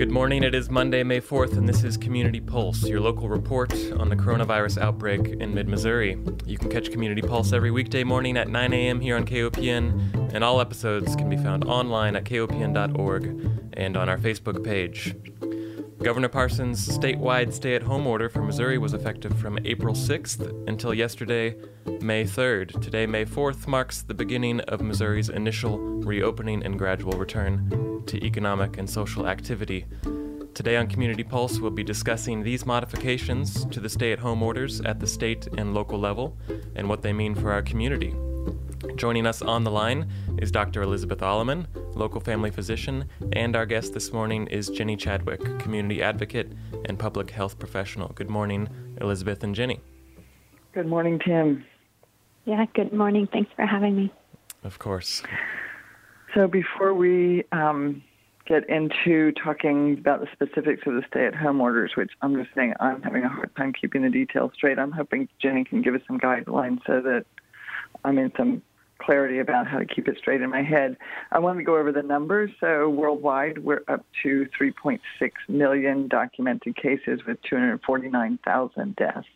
Good morning. It is Monday, May 4th, and this is Community Pulse, your local report on the coronavirus outbreak in mid Missouri. You can catch Community Pulse every weekday morning at 9 a.m. here on KOPN, and all episodes can be found online at kopn.org and on our Facebook page. Governor Parson's statewide stay at home order for Missouri was effective from April 6th until yesterday, May 3rd. Today, May 4th, marks the beginning of Missouri's initial reopening and gradual return to economic and social activity. Today on Community Pulse, we'll be discussing these modifications to the stay at home orders at the state and local level and what they mean for our community. Joining us on the line is Dr. Elizabeth Alleman, local family physician, and our guest this morning is Jenny Chadwick, community advocate and public health professional. Good morning, Elizabeth and Jenny. Good morning, Tim. Yeah, good morning. Thanks for having me. Of course. So, before we um, get into talking about the specifics of the stay at home orders, which I'm just saying I'm having a hard time keeping the details straight, I'm hoping Jenny can give us some guidelines so that I'm in some clarity about how to keep it straight in my head. I want to go over the numbers. So, worldwide, we're up to 3.6 million documented cases with 249,000 deaths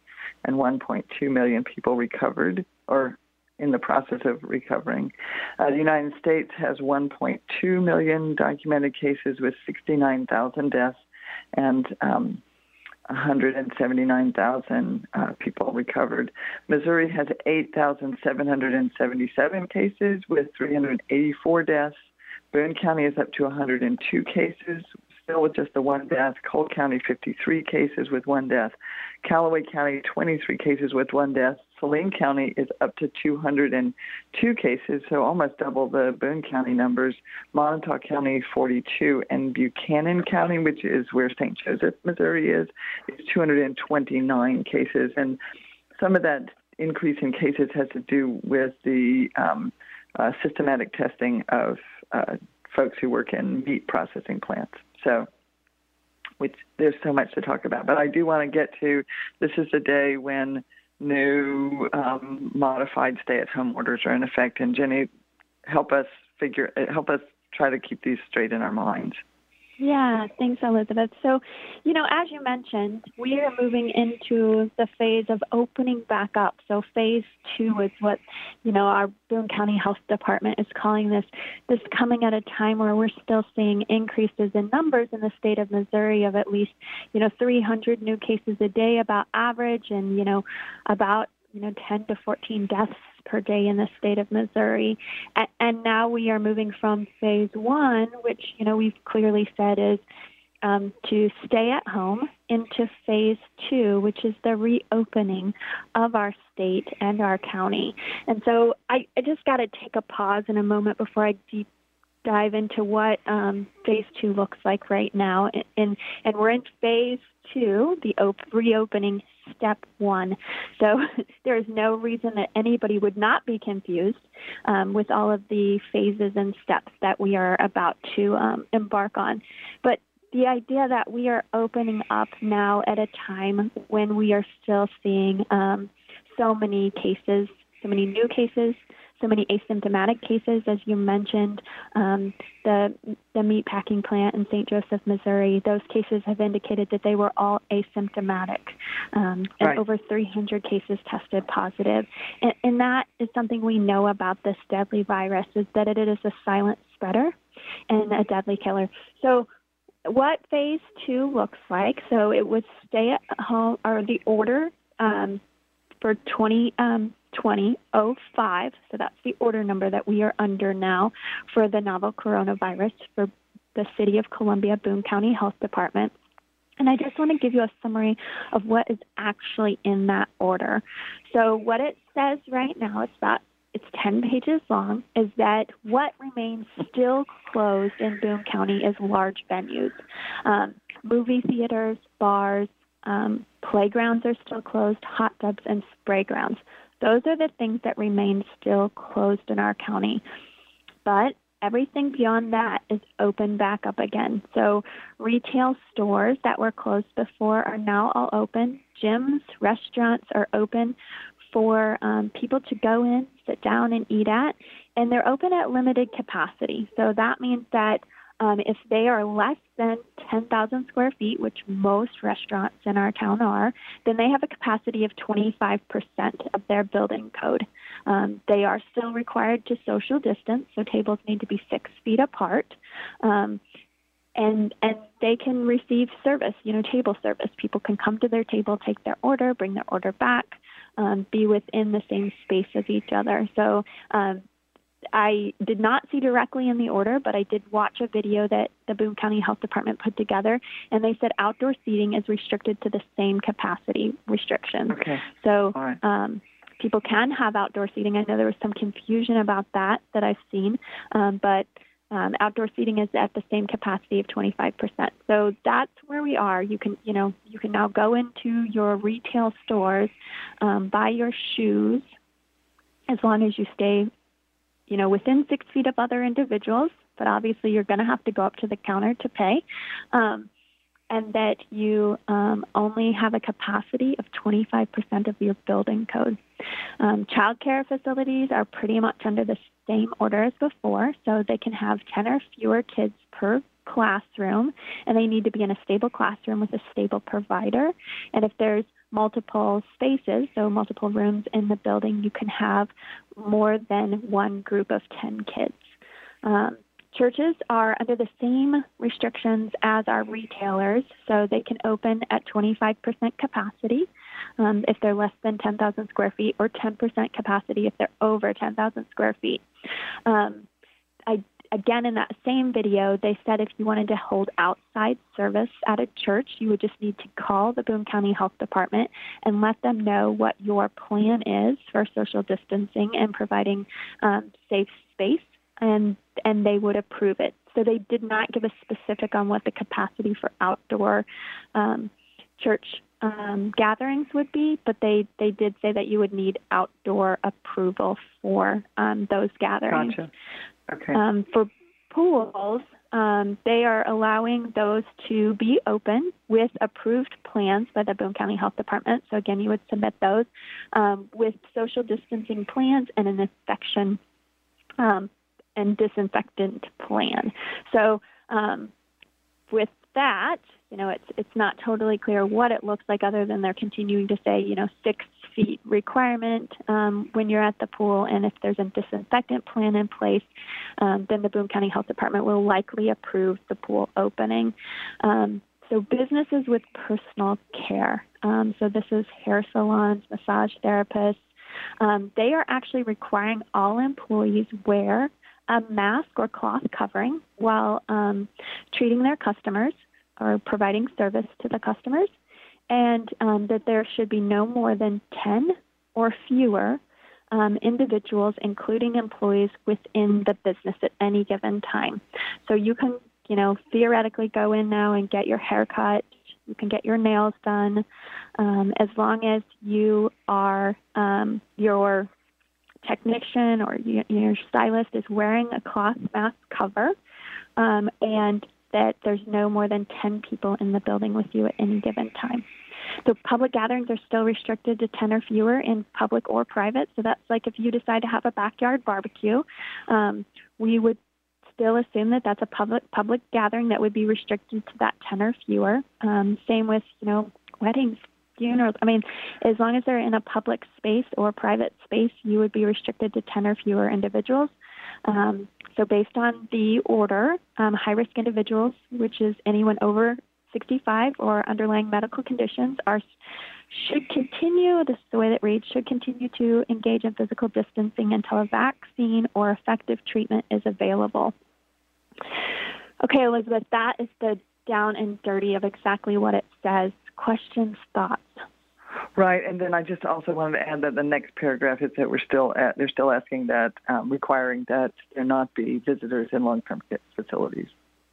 and 1.2 million people recovered or in the process of recovering. Uh, the United States has 1.2 million documented cases with 69,000 deaths and um, 179,000 uh, people recovered. Missouri has 8,777 cases with 384 deaths. Boone County is up to 102 cases, still with just the one death. Cole County, 53 cases with one death. Callaway County, 23 cases with one death. Saline County is up to 202 cases, so almost double the Boone County numbers. Moniteau County, 42, and Buchanan County, which is where St. Joseph, Missouri is, is 229 cases. And some of that increase in cases has to do with the um, uh, systematic testing of uh, folks who work in meat processing plants. So, which there's so much to talk about. But I do want to get to this is the day when new um, modified stay-at-home orders are in effect. And Jenny, help us figure, help us try to keep these straight in our minds. Yeah, thanks, Elizabeth. So, you know, as you mentioned, we are moving into the phase of opening back up. So, phase two is what, you know, our Boone County Health Department is calling this. This coming at a time where we're still seeing increases in numbers in the state of Missouri of at least, you know, 300 new cases a day, about average, and you know, about you know 10 to 14 deaths per day in the state of Missouri. And now we are moving from phase one, which, you know, we've clearly said is um, to stay at home, into phase two, which is the reopening of our state and our county. And so I, I just got to take a pause in a moment before I deep dive into what um, phase two looks like right now. And, and we're in phase two, the op- reopening step one. So there is no reason that anybody would not be confused um, with all of the phases and steps that we are about to um, embark on. But the idea that we are opening up now at a time when we are still seeing um, so many cases, so many new cases, so many asymptomatic cases, as you mentioned. Um, the the meat packing plant in St. Joseph, Missouri, those cases have indicated that they were all asymptomatic, um, and right. over 300 cases tested positive. And, and that is something we know about this deadly virus: is that it is a silent spreader and a deadly killer. So what phase two looks like. So it would stay at home, or the order um, for 20, um, 2005. So that's the order number that we are under now for the novel coronavirus for the City of Columbia Boone County Health Department. And I just want to give you a summary of what is actually in that order. So what it says right now, it's about it's 10 pages long, is that what remains still closed in Boone County is large venues. Um, movie theaters, bars, um, playgrounds are still closed, hot tubs, and spray grounds. Those are the things that remain still closed in our county. But everything beyond that is open back up again. So retail stores that were closed before are now all open. Gyms, restaurants are open for um, people to go in, sit down, and eat at, and they're open at limited capacity. So that means that Um, if they are less than 10,000 square feet, which most restaurants in our town are, then they have a capacity of 25% of their building code. Um, they are still required to social distance, so tables need to be six feet apart. Um, and and they can receive service, you know, table service. People can come to their table, take their order, bring their order back, um, be within the same space as each other. So um, I did not see directly in the order, but I did watch a video that the Boone County Health Department put together, and they said outdoor seating is restricted to the same capacity restrictions. Okay. So right. um, people can have outdoor seating. I know there was some confusion about that that I've seen, um, but um, outdoor seating is at the same capacity of 25%. So that's where we are. You can, you know, you can now go into your retail stores, um, buy your shoes, as long as you stay, you know, within six feet of other individuals. But obviously, you're going to have to go up to the counter to pay. Um, and that you um, only have a capacity of 25% of your building code. Um, child care facilities are pretty much under the same order as before, so they can have 10 or fewer kids per classroom, and they need to be in a stable classroom with a stable provider. And if there's multiple spaces, so multiple rooms in the building, you can have more than one group of 10 kids. Um, Churches are under the same restrictions as our retailers, so they can open at 25% capacity um, if they're less than 10,000 square feet, or 10% capacity if they're over 10,000 square feet. Um, I, again, in that same video, they said if you wanted to hold outside service at a church, you would just need to call the Boone County Health Department and let them know what your plan is for social distancing and providing um, safe space and and they would approve it. So they did not give a specific on what the capacity for outdoor um, church um, gatherings would be, but they they did say that you would need outdoor approval for um, those gatherings. Gotcha. Okay. Um, for pools, um, they are allowing those to be open with approved plans by the Boone County Health Department. So again, you would submit those um, with social distancing plans and an infection um, and disinfectant plan. So um, with that, you know, it's it's not totally clear what it looks like, other than they're continuing to say, you know, six feet requirement um, when you're at the pool, and if there's a disinfectant plan in place, um, then the Boone County Health Department will likely approve the pool opening. Um, so businesses with personal care. Um, so this is hair salons, massage therapists. Um, they are actually requiring all employees wear a mask or cloth covering while um, treating their customers or providing service to the customers, and um, that there should be no more than 10 or fewer um, individuals, including employees, within the business at any given time. So you can, you know, theoretically go in now and get your hair cut. You can get your nails done, um, as long as you are um, your technician or your stylist is wearing a cloth mask cover um, and that there's no more than 10 people in the building with you at any given time. So public gatherings are still restricted to 10 or fewer in public or private. So that's like if you decide to have a backyard barbecue, um, we would still assume that that's a public public gathering that would be restricted to that 10 or fewer. Um, same with you know weddings, funerals. I mean, as long as they're in a public space or private space, you would be restricted to 10 or fewer individuals. Um, so, based on the order, um, high risk individuals, which is anyone over 65 or underlying medical conditions, are should continue, this is the way that reads, should continue to engage in physical distancing until a vaccine or effective treatment is available. Okay, Elizabeth, that is the down and dirty of exactly what it says questions, thoughts. Right, and then I just also wanted to add that the next paragraph is that we're still at, they're still asking that um, requiring that there not be visitors in long-term facilities.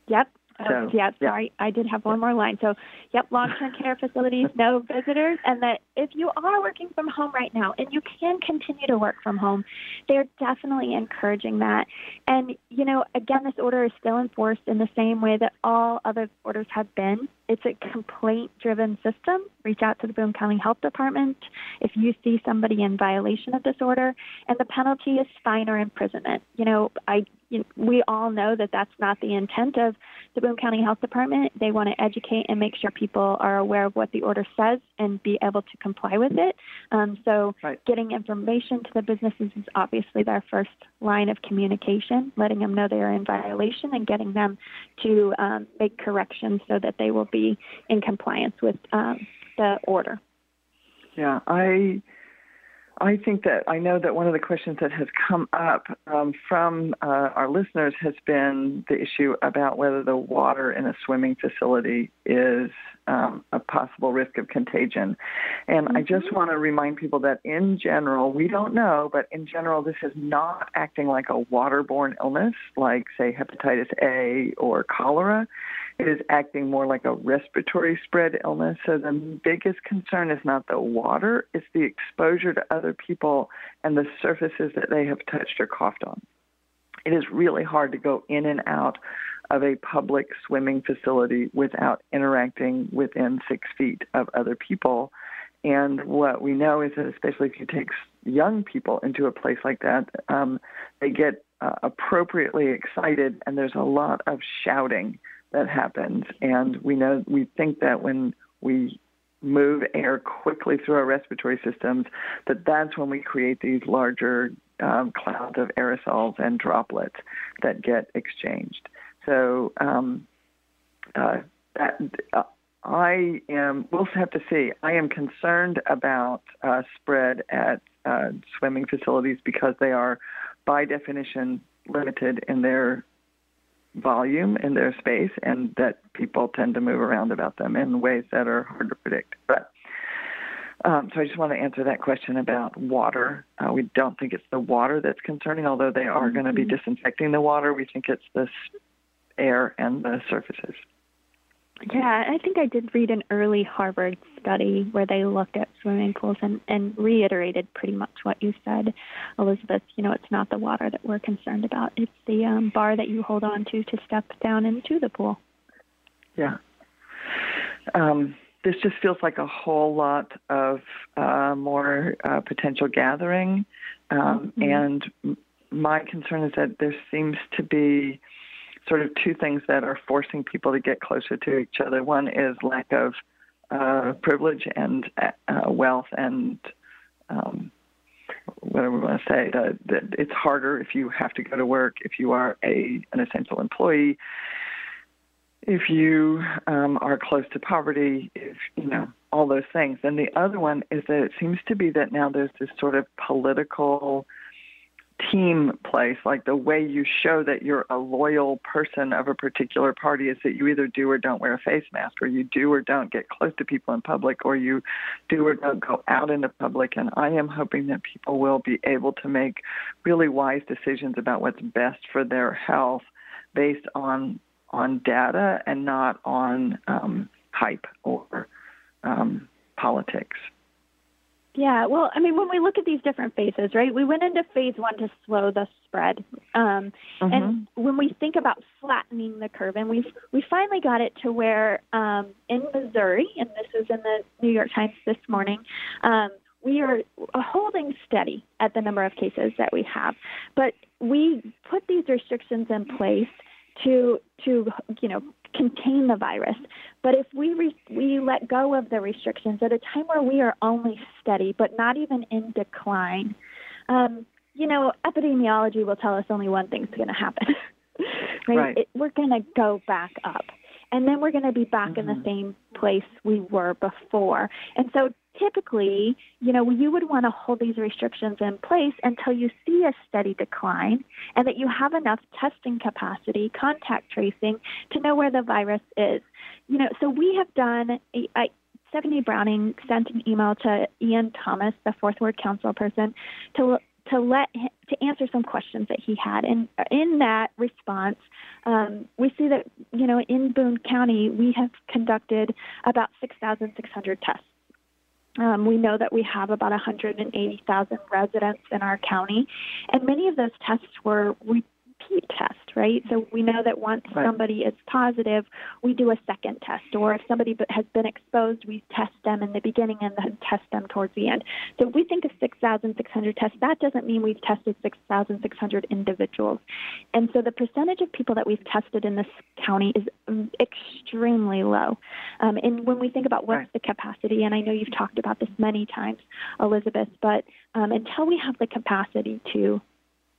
Yep, so, yeah, sorry, yeah. I did have one more line. So, yep, long-term care facilities, no visitors, and that if you are working from home right now and you can continue to work from home, they're definitely encouraging that. And you know, again, this order is still enforced in the same way that all other orders have been. It's a complaint driven system. Reach out to the Boone County Health Department if you see somebody in violation of this order, and the penalty is fine or imprisonment. You know, I you know, we all know that that's not the intent of the Boone County Health Department. They want to educate and make sure people are aware of what the order says and be able to comply with it. Um, so, right. getting information to the businesses is obviously their first line of communication, letting them know they are in violation and getting them to um, make corrections so that they will be in compliance with um, the order. Yeah, I I think that I know that one of the questions that has come up um, from uh, our listeners has been the issue about whether the water in a swimming facility is um, a possible risk of contagion. And mm-hmm. I just mm-hmm. want to remind people that in general, we don't know, but in general, this is not acting like a waterborne illness like, say, hepatitis A or cholera. It is acting more like a respiratory spread illness. So the biggest concern is not the water, it's the exposure to other people and the surfaces that they have touched or coughed on. It is really hard to go in and out of a public swimming facility without interacting within six feet of other people. And what we know is that, especially if you take young people into a place like that, um, they get uh, appropriately excited, and there's a lot of shouting that happens. And we know we think that when we move air quickly through our respiratory systems, that that's when we create these larger um, clouds of aerosols and droplets that get exchanged. So um, uh, that, uh, I am. We'll have to see. I am concerned about uh, spread at uh, swimming facilities because they are, by definition, limited in their volume in their space and that people tend to move around about them in ways that are hard to predict. But um, so I just want to answer that question about water. Uh, we don't think it's the water that's concerning, although they are going to be mm-hmm. disinfecting the water. We think it's the air and the surfaces. Yeah, I think I did read an early Harvard study where they looked at swimming pools and, and reiterated pretty much what you said, Elizabeth. You know, it's not the water that we're concerned about, it's the um, bar that you hold on to to step down into the pool. Yeah. Um, this just feels like a whole lot of uh, more uh, potential gathering. Um, mm-hmm. And my concern is that there seems to be sort of two things that are forcing people to get closer to each other. One is lack of uh, privilege and uh, wealth and um, whatever we want to say. That, that it's harder if you have to go to work, if you are a an essential employee, if you um, are close to poverty, if you know all those things. And the other one is that it seems to be that now there's this sort of political team place, like the way you show that you're a loyal person of a particular party is that you either do or don't wear a face mask, or you do or don't get close to people in public, or you do or don't go out into public. And I am hoping that people will be able to make really wise decisions about what's best for their health based on on data and not on um, hype or um, politics. Yeah, well, I mean, when we look at these different phases, right, we went into phase one to slow the spread. Um, mm-hmm. And when we think about flattening the curve, and we've, we finally got it to where um, in Missouri, and this is in the New York Times this morning, um, we are holding steady at the number of cases that we have. But we put these restrictions in place to to you know contain the virus. But if we re- we let go of the restrictions at a time where we are only steady, but not even in decline, um, you know, epidemiology will tell us only one thing's going to happen. right? right. It, we're going to go back up. And then we're going to be back mm-hmm. in the mm-hmm. same place we were before. And so typically, you know, you would want to hold these restrictions in place until you see a steady decline and that you have enough testing capacity, contact tracing to know where the virus is. You know, so we have done, I, Stephanie Browning sent an email to Ian Thomas, the Fourth Ward Council person, to to let to answer some questions that he had. And in that response, um, we see that you know in Boone County we have conducted about 6,600 tests. Um, we know that we have about 180,000 residents in our county, and many of those tests were re- repeat test, right? So we know that once right. somebody is positive, we do a second test, or if somebody has been exposed, we test them in the beginning and then test them towards the end. So if we think of 6,600 tests, that doesn't mean we've tested 6,600 individuals. And so the percentage of people that we've tested in this county is extremely low. Um, and when we think about what's right. the capacity, and I know you've talked about this many times, Elizabeth, but um, until we have the capacity to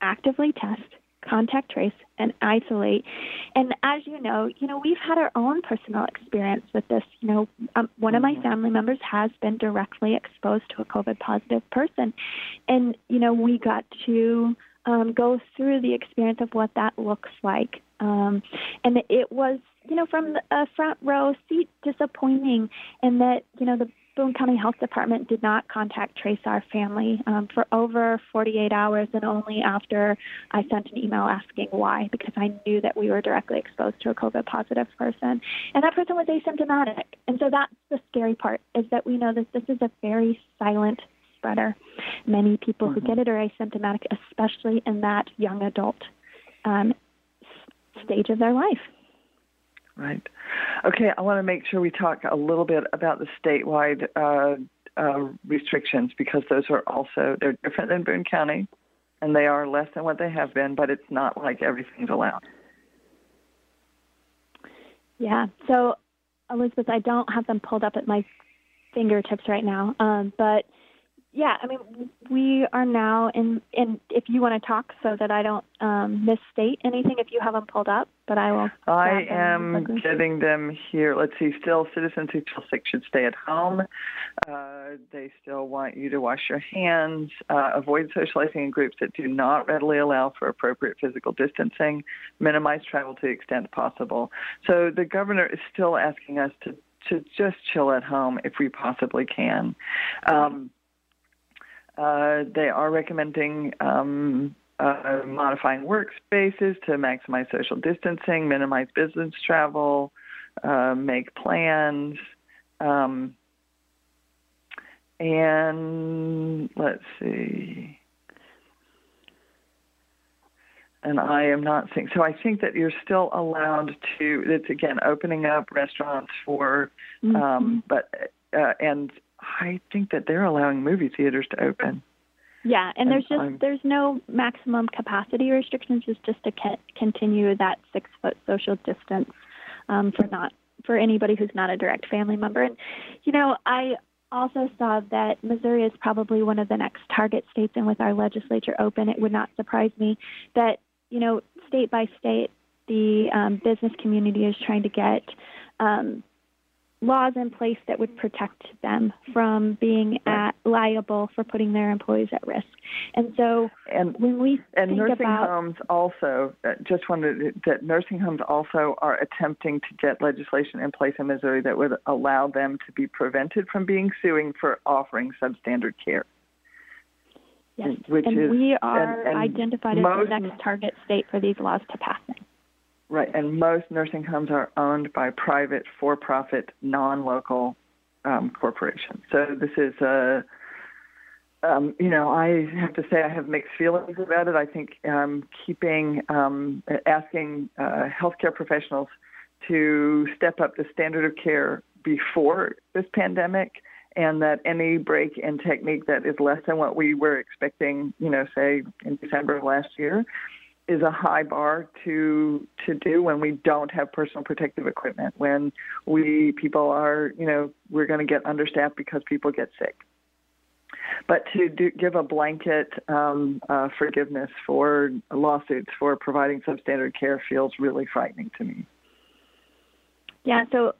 actively test, contact trace, and isolate. And as you know, you know we've had our own personal experience with this. You know, um, one of my mm-hmm. family members has been directly exposed to a COVID positive person, and you know we got to um, go through the experience of what that looks like. Um, and it was, you know, from a front row seat disappointing, and that you know the Boone County Health Department did not contact trace our family um, for over 48 hours, and only after I sent an email asking why, because I knew that we were directly exposed to a COVID positive person, and that person was asymptomatic. And so that's the scary part is that we know that this is a very silent spreader. Many people mm-hmm. who get it are asymptomatic, especially in that young adult um, stage of their life. Right. Okay, I want to make sure we talk a little bit about the statewide uh, uh, restrictions because those are also they're different than Boone County, and they are less than what they have been, but it's not like everything's allowed. Yeah. So, Elizabeth, I don't have them pulled up at my fingertips right now, um, but yeah, I mean, we are now in, in if you want to talk so that I don't um, misstate anything, if you have them pulled up, but I will. I am getting them here. Let's see, still citizens who feel sick should stay at home. Uh, they still want you to wash your hands, uh, avoid socializing in groups that do not readily allow for appropriate physical distancing, minimize travel to the extent possible. So the governor is still asking us to, to just chill at home if we possibly can. Um, uh, they are recommending um, uh, modifying workspaces to maximize social distancing, minimize business travel, uh, make plans. Um, and let's see. And I am not seeing. So I think that you're still allowed to. It's again opening up restaurants for, mm-hmm. um, but uh, and I think that they're allowing movie theaters to open. Yeah, and, and there's just I'm, there's no maximum capacity restrictions. It's just to continue that six foot social distance um, for not for anybody who's not a direct family member. And you know, I also saw that Missouri is probably one of the next target states, and with our legislature open, it would not surprise me that you know, state by state, the um, business community is trying to get um, laws in place that would protect them from being at, liable for putting their employees at risk. And so and, when we and nursing about, homes also uh, just wanted that nursing homes also are attempting to get legislation in place in Missouri that would allow them to be prevented from being suing for offering substandard care. Yes, which and is, we are and, and identified as the next target state for these laws to pass. Right, and most nursing homes are owned by private, for-profit, non-local um, corporations. So this is a, um, you know, I have to say I have mixed feelings about it. I think um, keeping, um, asking uh, healthcare professionals to step up the standard of care before this pandemic and that any break in technique that is less than what we were expecting, you know, say in December of last year, is a high bar to to do when we don't have personal protective equipment when we people are you know we're going to get understaffed because people get sick but to do, give a blanket um, uh, forgiveness for lawsuits for providing substandard care feels really frightening to me. Yeah, so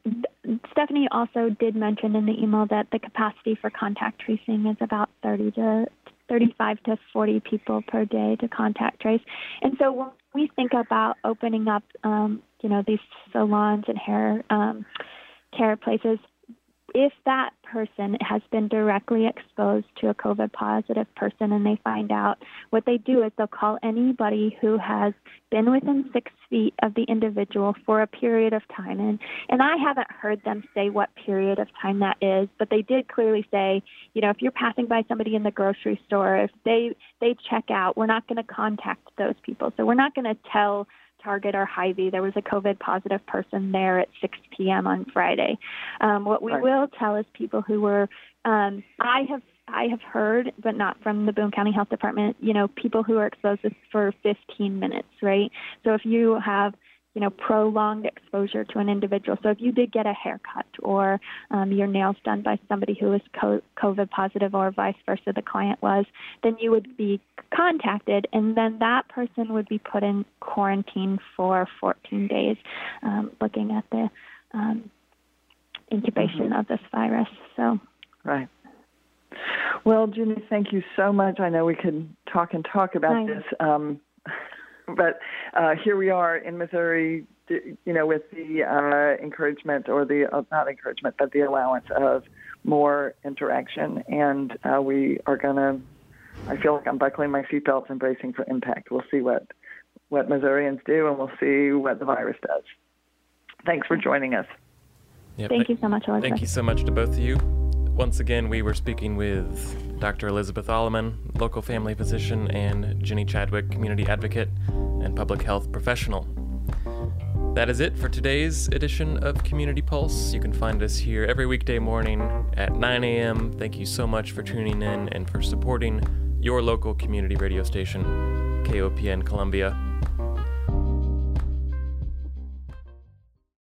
Stephanie also did mention in the email that the capacity for contact tracing is about 30 to 35 to 40 people per day to contact trace. And so when we think about opening up, um, you know, these salons and hair um, care places, if that person has been directly exposed to a COVID positive person and they find out, what they do is they'll call anybody who has been within six feet of the individual for a period of time. And, and I haven't heard them say what period of time that is, but they did clearly say, you know, if you're passing by somebody in the grocery store, if they, they check out, we're not going to contact those people. So we're not going to tell Target or Hy-Vee. There was a COVID positive person there at 6 p.m. on Friday. Um, what we right. will tell is people who were, um, I have I have heard, but not from the Boone County Health Department, you know, people who are exposed for 15 minutes, right? So if you have you know, prolonged exposure to an individual. So if you did get a haircut or um, your nails done by somebody who was COVID positive or vice versa, the client was, then you would be contacted and then that person would be put in quarantine for 14 days, um, looking at the um, incubation mm-hmm. of this virus. So, right. Well, Junie, thank you so much. I know we could talk and talk about this. Um, but uh, here we are in Missouri, you know, with the uh, encouragement or the uh, not encouragement, but the allowance of more interaction, and uh, we are going to. I feel like I'm buckling my seatbelts and bracing for impact. We'll see what what Missourians do, and we'll see what the virus does. Thanks for joining us. Yep. Thank you so much, Elizabeth. Thank you so much to both of you. Once again, we were speaking with Dr. Elizabeth Alleman, local family physician, and Jenny Chadwick, community advocate and public health professional. That is it for today's edition of Community Pulse. You can find us here every weekday morning at 9 a.m. Thank you so much for tuning in and for supporting your local community radio station, KOPN Columbia.